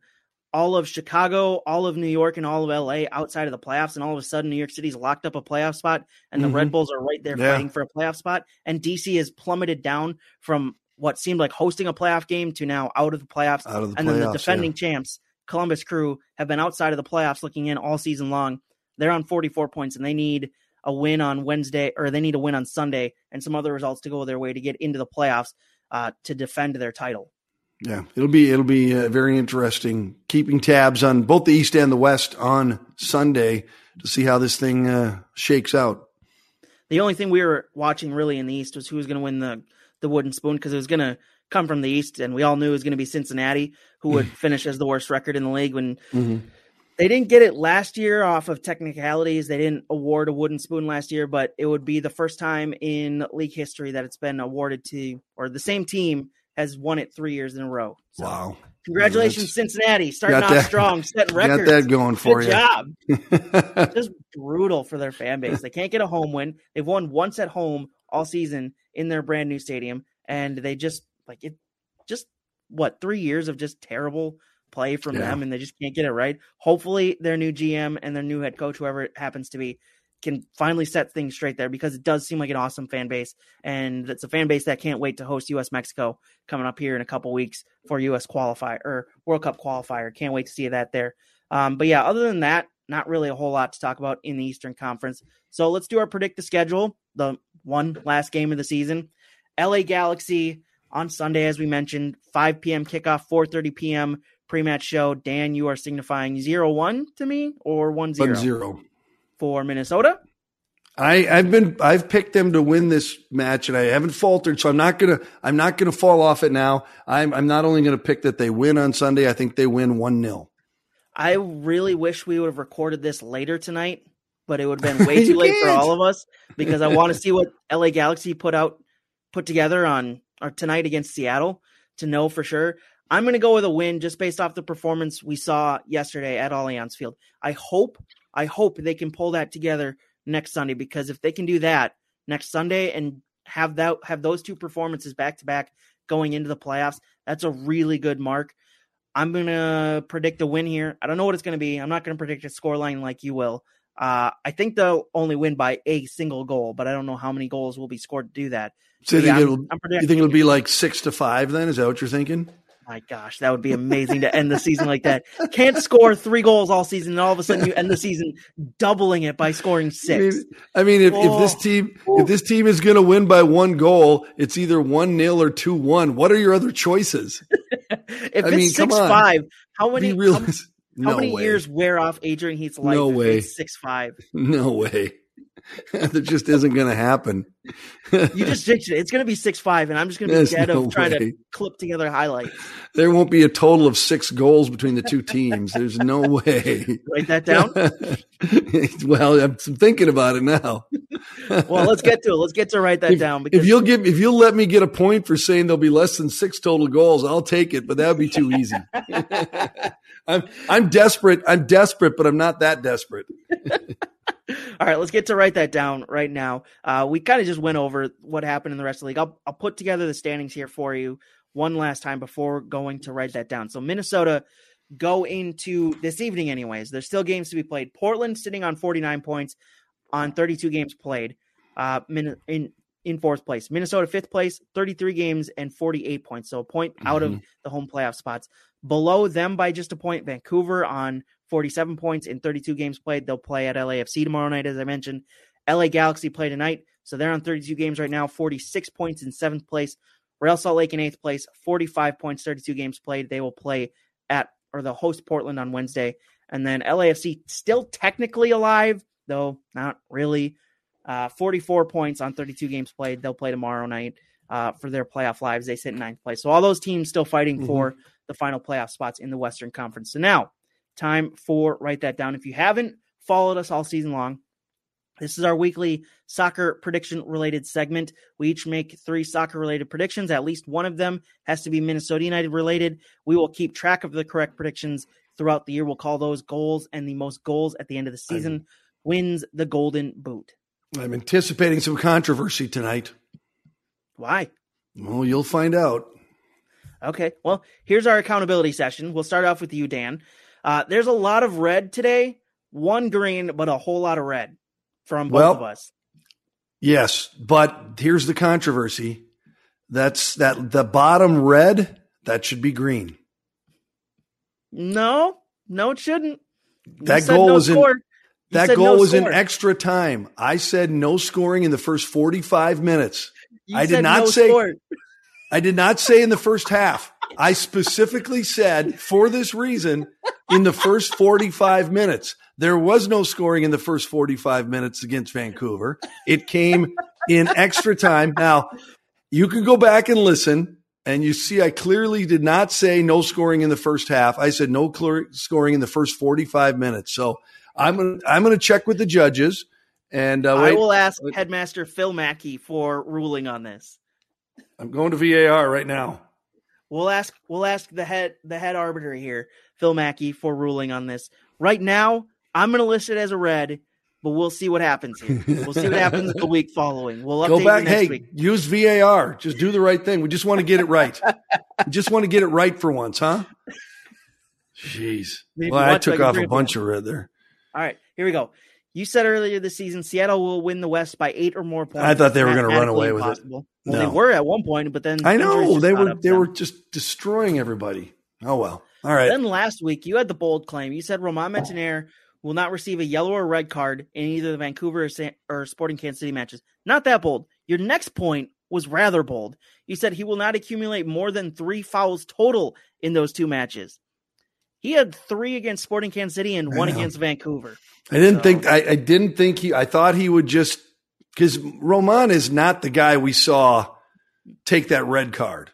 all of Chicago, all of New York, and all of LA outside of the playoffs, and all of a sudden New York City's locked up a playoff spot, and the Red Bulls are right there Yeah. fighting for a playoff spot, and DC has plummeted down from what seemed like hosting a playoff game to now out of the playoffs, of the and then the playoffs, defending champs, Columbus Crew, have been outside of the playoffs looking in all season long. They're on 44 points, and they need a win on Wednesday, or they need a win on Sunday, and some other results to go their way to get into the playoffs uh, to defend their title. Yeah, it'll be it'll be uh, very interesting keeping tabs on both the East and the West on Sunday to see how this thing uh, shakes out. The only thing we were watching really in the East was who was going to win the the wooden spoon because it was going to come from the East, and we all knew it was going to be Cincinnati, who would finish as the worst record in the league when Mhm. They didn't get it last year off of technicalities. They didn't award a wooden spoon last year, but it would be the first time in league history that it's been awarded to, or the same team has won it three years in a row. So, wow. Congratulations, Cincinnati, starting off that, strong, setting records. Got that going for Good you. job. Just brutal for their fan base. They can't get a home win. They've won once at home all season in their brand new stadium, and they just like it. Just what three years of just terrible play from yeah. them and they just can't get it right. Hopefully, their new GM and their new head coach, whoever it happens to be, can finally set things straight there because it does seem like an awesome fan base. And it's a fan base that can't wait to host US Mexico coming up here in a couple weeks for US qualifier or World Cup qualifier. Can't wait to see that there. Um, but yeah, other than that, not really a whole lot to talk about in the Eastern Conference. So let's do our predict the schedule, the one last game of the season. LA Galaxy on Sunday, as we mentioned, 5 p.m. kickoff, 4:30 p.m pre-match show. Dan, you are signifying zero one to me or one zero? One zero for Minnesota. I, I've been I've picked them to win this match and I haven't faltered, so I'm not gonna I'm not gonna fall off it now. I'm I'm not only gonna pick that they win on Sunday, I think they win one 0 I really wish we would have recorded this later tonight, but it would have been way too late for all of us because I want to see what LA Galaxy put out put together on or tonight against Seattle to know for sure. I'm going to go with a win just based off the performance we saw yesterday at Allianz Field. I hope, I hope they can pull that together next Sunday because if they can do that next Sunday and have that have those two performances back to back going into the playoffs, that's a really good mark. I'm going to predict a win here. I don't know what it's going to be. I'm not going to predict a scoreline like you will. Uh, I think they'll only win by a single goal, but I don't know how many goals will be scored to do that. So yeah, think I'm, you think it'll be like six to five? Then is that what you're thinking? My gosh, that would be amazing to end the season like that. Can't score three goals all season, and all of a sudden you end the season doubling it by scoring six. I mean, I mean if, oh. if, this oh. team if this team is going to win by one goal, it's either one nil or two one. What are your other choices? if I it's mean, six five, how many? How, how no many way. years wear off Adrian Heath's life? No way. Six five. No way. that just isn't going to happen. you just jinxed it. It's going to be six five, and I'm just going to be dead no of trying way. to clip together highlights. There won't be a total of six goals between the two teams. There's no way. Write that down. well, I'm thinking about it now. well, let's get to it. Let's get to write that if, down. Because if you'll give, if you'll let me get a point for saying there'll be less than six total goals, I'll take it. But that would be too easy. I'm I'm desperate. I'm desperate, but I'm not that desperate. All right, let's get to write that down right now. Uh, we kind of just went over what happened in the rest of the league. I'll, I'll put together the standings here for you one last time before going to write that down. So Minnesota go into this evening, anyways. There's still games to be played. Portland sitting on 49 points on 32 games played. Uh, in in fourth place. Minnesota fifth place, 33 games and 48 points. So a point mm-hmm. out of mm-hmm. the home playoff spots. Below them by just a point, Vancouver on 47 points in 32 games played. They'll play at LAFC tomorrow night, as I mentioned. LA Galaxy play tonight. So they're on 32 games right now, 46 points in seventh place. Real Salt Lake in eighth place, 45 points, 32 games played. They will play at, or they'll host Portland on Wednesday. And then LAFC still technically alive, though not really. Uh, 44 points on 32 games played. They'll play tomorrow night uh, for their playoff lives. They sit in ninth place. So all those teams still fighting mm-hmm. for the final playoff spots in the Western Conference. So now time for write that down. If you haven't followed us all season long, this is our weekly soccer prediction related segment. We each make three soccer related predictions. At least one of them has to be Minnesota United related. We will keep track of the correct predictions throughout the year. We'll call those goals, and the most goals at the end of the season I'm, wins the Golden Boot. I'm anticipating some controversy tonight. Why? Well, you'll find out. Okay. Well, here's our accountability session. We'll start off with you, Dan. Uh, there's a lot of red today, one green, but a whole lot of red from both well, of us. Yes, but here's the controversy. That's that the bottom red, that should be green. No, no, it shouldn't. that goal no was score. in that goal no was score. in extra time. I said no scoring in the first 45 minutes. You I did not no say score. I did not say in the first half. I specifically said for this reason in the first 45 minutes. There was no scoring in the first 45 minutes against Vancouver. It came in extra time. Now, you can go back and listen. And you see, I clearly did not say no scoring in the first half. I said no clear scoring in the first 45 minutes. So I'm gonna, I'm going to check with the judges. And uh, I will ask Headmaster Phil Mackey for ruling on this. I'm going to VAR right now. We'll ask we'll ask the head the head arbiter here, Phil Mackey, for ruling on this. Right now, I'm going to list it as a red, but we'll see what happens here. We'll see what happens the week following. We'll go back. hey, week. use VAR. Just do the right thing. We just want to get it right. we just want to get it right for once, huh? Jeez. Maybe well, I took off a bunch of red there. All right, here we go. You said earlier this season Seattle will win the West by eight or more points. I thought they were going to run away impossible. with it. Well, no. they were at one point, but then I know they were they them. were just destroying everybody. Oh well. All right. Then last week you had the bold claim. You said Romain Métanire will not receive a yellow or red card in either the Vancouver or, San- or Sporting Kansas City matches. Not that bold. Your next point was rather bold. You said he will not accumulate more than three fouls total in those two matches. He had three against Sporting Kansas City and one against Vancouver. I didn't so. think I, I, didn't think he I thought he would just because Romain is not the guy we saw take that red card.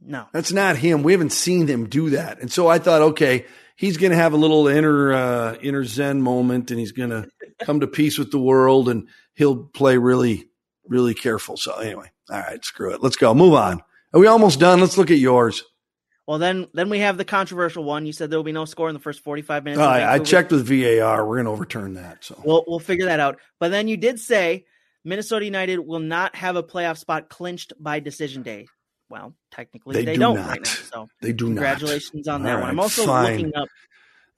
No. That's not him. We haven't seen him do that. And so I thought, okay, he's gonna have a little inner uh, inner Zen moment and he's gonna come to peace with the world and he'll play really, really careful. So anyway, all right, screw it. Let's go. Move on. Are we almost done? Let's look at yours. Well, then, then we have the controversial one. You said there will be no score in the first forty-five minutes. I checked with VAR. We're going to overturn that. So we'll we'll figure that out. But then you did say Minnesota United will not have a playoff spot clinched by decision day. Well, technically they, they do not right now. So they do not. congratulations not. on that one. I'm also fine. looking up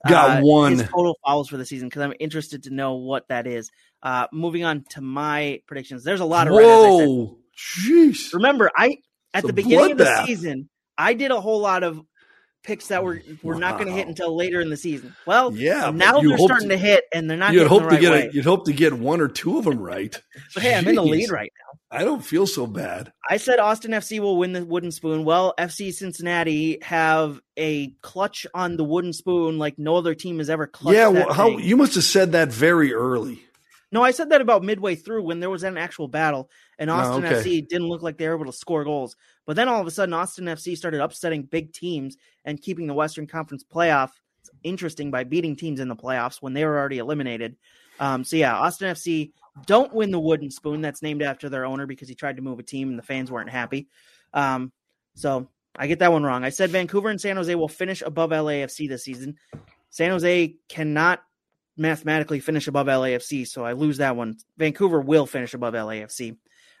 got uh, one total fouls for the season because I'm interested to know what that is. Uh, moving on to my predictions. There's a lot of whoa, jeez. Remember, I at the beginning of the season I did a whole lot of picks that were were wow. not going to hit until later in the season. Well, yeah, now they're starting to, to, hit, and they're not. You'd hope to get way. a, you'd hope to get one or two of them right. but hey, I'm in the lead right now. I don't feel so bad. I said Austin FC will win the wooden spoon. Well, FC Cincinnati have a clutch on the wooden spoon like no other team has ever clutched. Yeah, well, how you must have said that very early. No, I said that about midway through when there was an actual battle, and oh, Austin oh, okay. FC didn't look like they were able to score goals. But then all of a sudden, Austin FC started upsetting big teams and keeping the Western Conference playoff interesting by beating teams in the playoffs when they were already eliminated. Um, so yeah, Austin FC don't win the wooden spoon. That's named after their owner because he tried to move a team and the fans weren't happy. Um, so I get that one wrong. I said Vancouver and San Jose will finish above LAFC this season. San Jose cannot mathematically finish above LAFC, so I lose that one. Vancouver will finish above LAFC.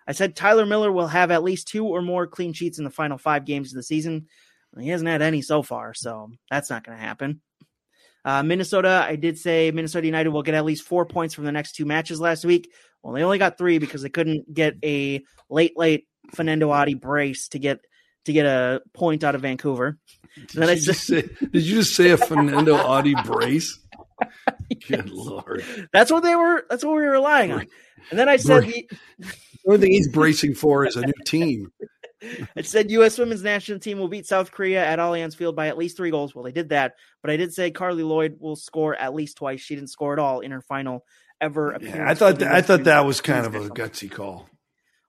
I said Tyler Miller will have at least two or more clean sheets in the final five games of the season. He hasn't had any so far, so that's not going to happen. Uh, Minnesota, I did say Minnesota United will get at least four points from the next two matches last week. Well, they only got three because they couldn't get a late, late Fanendo Adi brace to get to get a point out of Vancouver. Did, you, I said, say, did you just say a Fanendo Adi brace? Good lord. That's what they were. That's what we were relying on. And then I said the only thing he's bracing for is a new team. It said U.S. Women's National Team will beat South Korea at Allianz Field by at least three goals. Well, they did that, but I did say Carli Lloyd will score at least twice. She didn't score at all in her final ever appearance. Yeah, I thought that, I thought that was kind of a gutsy call.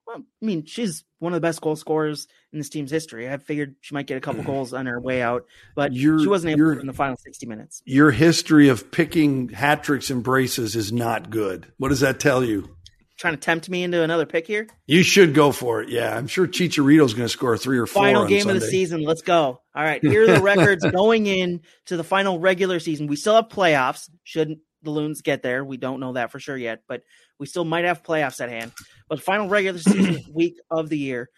Well, I mean, she's one of the best goal scorers in this team's history. I figured she might get a couple goals on her way out, but your, she wasn't able to in the final 60 minutes. Your history of picking hat tricks and braces is not good. What does that tell you? Trying to tempt me into another pick here? You should go for it. Yeah, I'm sure Chicharito's going to score three or four. Final game Sunday. of the season. Let's go. All right, here are the records going in to the final regular season. We still have playoffs. Shouldn't the Loons get there? We don't know that for sure yet, but we still might have playoffs at hand. But final regular season week of the year,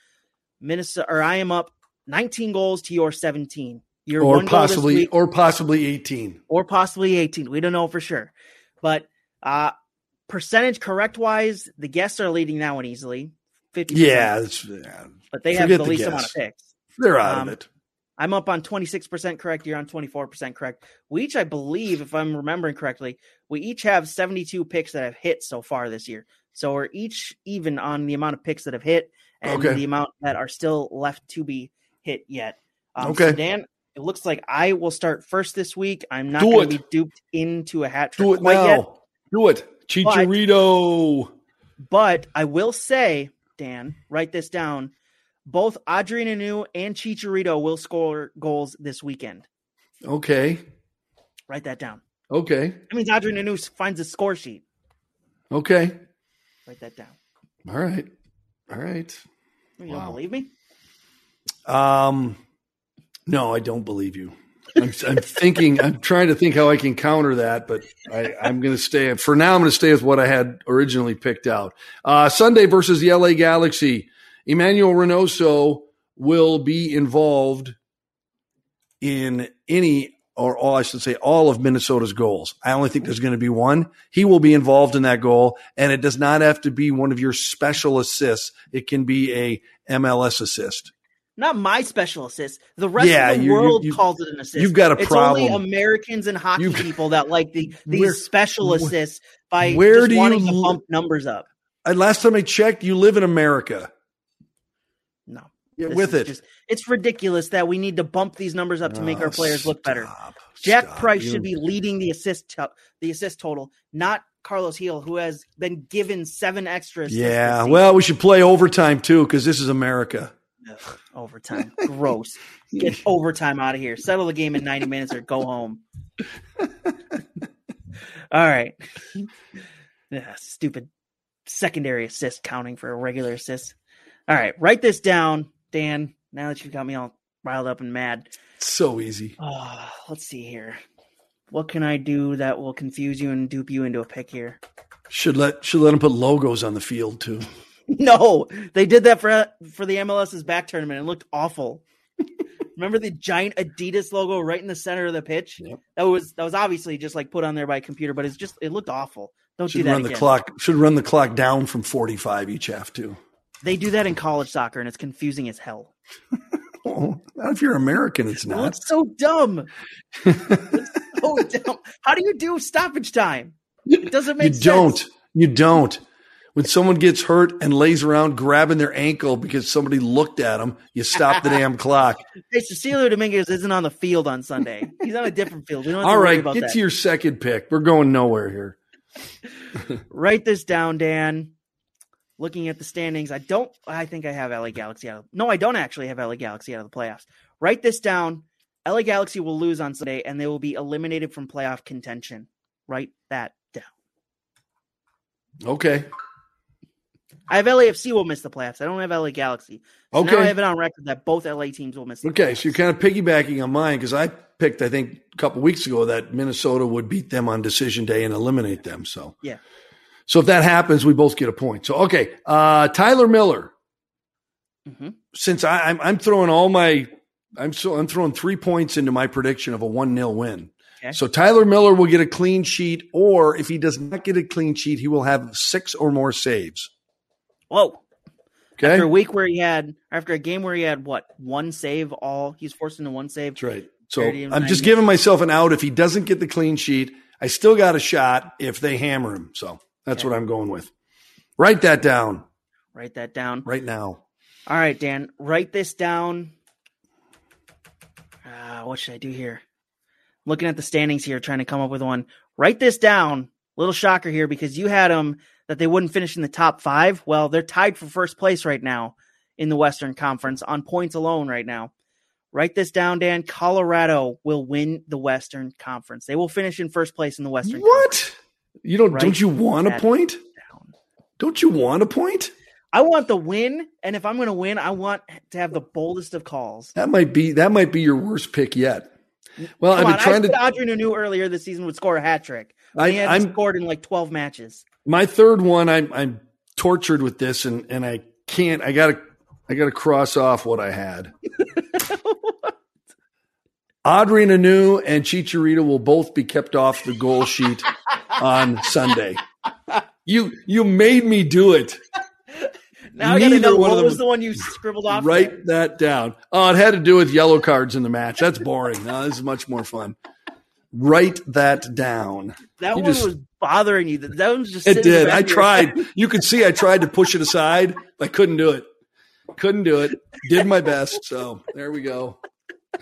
Minnesota or I am up 19 goals to your 17. You're or possibly week, or possibly 18. Or possibly 18. We don't know for sure. But uh percentage correct wise, the guests are leading that one easily. 50 Yeah, yeah, but they have the, the least guess. amount of picks. They're out um, of it. I'm up on 26% correct. You're on 24% correct. We each, I believe, if I'm remembering correctly, we each have 72 picks that have hit so far this year. So we're each even on the amount of picks that have hit and okay. the amount that are still left to be hit yet. Um, okay. So Dan, it looks like I will start first this week. I'm not going to be duped into a hat trick Do it quite now. yet. Do it. Chicharito. But, but I will say, Dan, write this down. Both Adrien Hunou and Chicharito will score goals this weekend. Okay. Write that down. Okay. That means Adrien Hunou finds a score sheet. Okay. Write that down. All right. All right. You Wow. don't believe me? Um, no, I don't believe you. I'm, I'm thinking. I'm trying to think how I can counter that, but I, I'm going to stay. For now, I'm going to stay with what I had originally picked out. Uh, Sunday versus the LA Galaxy. Emmanuel Reynoso will be involved in any, or all I should say, all of Minnesota's goals. I only think there's going to be one. He will be involved in that goal, and it does not have to be one of your special assists. It can be a MLS assist. Not my special assist. The rest Yeah, of the you- you- world you- calls it an assist. you've got a it's problem. only Americans and hockey You've- people that like the these Where- special assists by where just do you wanting to bump numbers up. And last time I checked, you live in America. No. Yeah, with it. just- it's ridiculous that we need to bump these numbers up to make our Oh, players look better. Jack stop. Price You- should be leading the assist to- the assist total, not Carlos Gil, who has been given seven extra Yeah, well, we should play overtime too because this is America. Overtime. Gross. Get overtime out of here. Settle the game in 90 minutes or go home. All right. Yeah, stupid secondary assist counting for a regular assist. All right, write this down, Dan. Now that you've got me all riled up and mad. So easy. Oh, let's see here. What can I do that will confuse you and dupe you into a pick here? Should let should let them put logos on the field too. No, they did that for for the MLS's back tournament. It looked awful. Remember the giant Adidas logo right in the center of the pitch? Yep. That was that was obviously just like put on there by a computer, but it's just it looked awful. Don't do Should that run the again. clock. Should run the clock down from forty five each half too. They do that in college soccer, and it's confusing as hell. Oh, not if you're American, it's It not. looks so dumb. So dumb. How do you do stoppage time? It doesn't you make sense. don't. You don't. When someone gets hurt and lays around grabbing their ankle because somebody looked at them, you stop the damn clock. Hey, Cecilio Dominguez isn't on the field on Sunday. He's on a different field. We don't have to All about get that. to your second pick. We're going nowhere here. Write this down, Dan. Looking at the standings, I don't. I think I have LA Galaxy out. Of, no, I don't actually have LA Galaxy out of the playoffs. Write this down. LA Galaxy will lose on Sunday, and they will be eliminated from playoff contention. Write that down. Okay. I have LAFC will miss the playoffs. I don't have LA Galaxy. So Okay. I have it on record that both LA teams will miss. The Okay, playoffs. so you're kind of piggybacking on mine because I picked, I think, a couple weeks ago that Minnesota would beat them on decision day and eliminate them. So, Yeah. So if that happens, we both get a point. So, okay, uh, Tyler Miller. Mhm. Since I, I'm, I'm throwing all my, I'm so I'm throwing three points into my prediction of a one 0 win. Okay. So Tyler Miller will get a clean sheet, or if he does not get a clean sheet, he will have six or more saves. Whoa. Okay, After a week where he had, after a game where he had what one save, all he's forced into one save. That's right. So I'm just giving myself an out. If he doesn't get the clean sheet, I still got a shot if they hammer him. So that's Okay. what I'm going with. Write that down Write that down. right now. All right, Dan, write this down. Uh, what should I do here? Looking at the standings here, trying to come up with one. Write this down. Little shocker here because you had them that they wouldn't finish in the top five. Well, they're tied for first place right now in the Western Conference on points alone right now. Write this down, Dan. Colorado will win the Western Conference. They will finish in first place in the Western What? You don't? Write don't you want a point? Conference. Don't you want a point? I want the win, and if I'm going to win, I want to have the boldest of calls. That might be that might be your worst pick yet. Well, Come I've been on, trying I to. Adrien Hunou earlier this season would score a hat trick. I, I'm scored in like 12 matches. My third one. I'm I'm tortured with this, and and I can't. I gotta I gotta cross off what I had. Adrien Hunou and Chicharito will both be kept off the goal sheet on Sunday. You you made me do it. Now I got to know one what was the one you scribbled off. there? Write that down. Oh, it had to do with yellow cards in the match. That's boring. No, this is much more fun. Write that down. That You one just- was bothering you. That one was just It sitting in the did. I tried. You could see I tried to push it aside. I couldn't do it. Couldn't do it. Did my best. So there we go.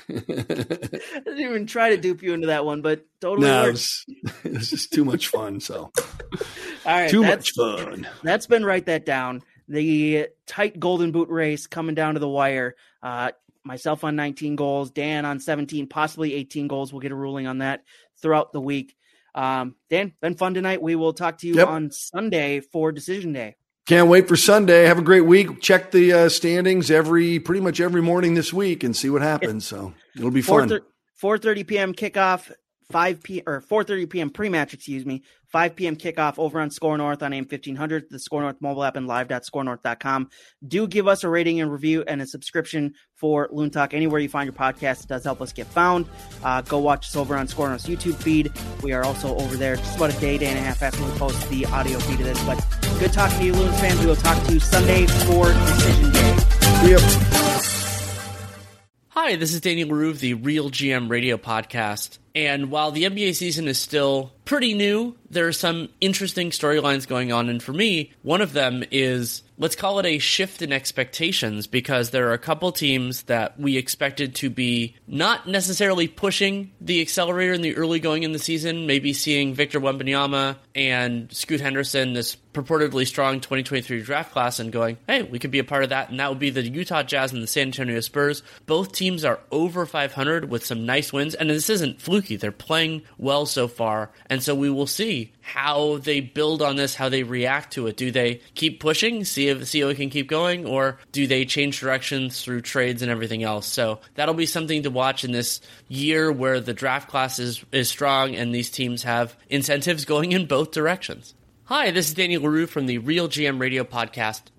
I didn't even try to dupe you into that one, but totally no, was, it was just too much fun. So All right, too much fun. That's been write that down. the tight golden boot race coming down to the wire. Uh, myself on 19 goals, Dan on 17, possibly 18 goals. We'll get a ruling on that throughout the week. Um, Dan, been fun tonight. We will talk to you yep. on Sunday for decision day. Can't wait for Sunday. Have a great week. Check the uh, standings every pretty much every morning this week and see what happens. So it'll be fun. 4:30 p.m. kickoff 5 p or 4:30 p.m. pre-match, excuse me, 5 p.m. kickoff over on SKOR North on AM 1500, the SKOR North mobile app, and live.skornorth.com. Do give us a rating and review and a subscription for Loon Talk anywhere you find your podcast. It does help us get found. Uh, go watch us over on SKOR North's YouTube feed. We are also over there just about a day, day and a half after we post the audio feed of this. But good talking to you, Loons fans. We will talk to you Sunday for Decision Day. Yep. Hi, this is Daniel Leroux of the Real GM Radio Podcast. And while the NBA season is still pretty new, there are some interesting storylines going on. And for me, one of them is let's call it a shift in expectations because there are a couple teams that we expected to be not necessarily pushing the accelerator in the early going in the season, maybe seeing Victor Wembanyama and Scoot Henderson, this purportedly strong 2023 draft class, and going, hey, we could be a part of that. And that would be the Utah Jazz and the San Antonio Spurs. Both teams are over 500 with some nice wins. And this isn't fluky, they're playing well so far. And so we will see how they build on this, how they react to it. Do they keep pushing, see if see if it can keep going, or do they change directions through trades and everything else? So that'll be something to watch in this year where the draft class is, is strong and these teams have incentives going in both directions. Hi, this is Daniel Leroux from the Real GM Radio Podcast.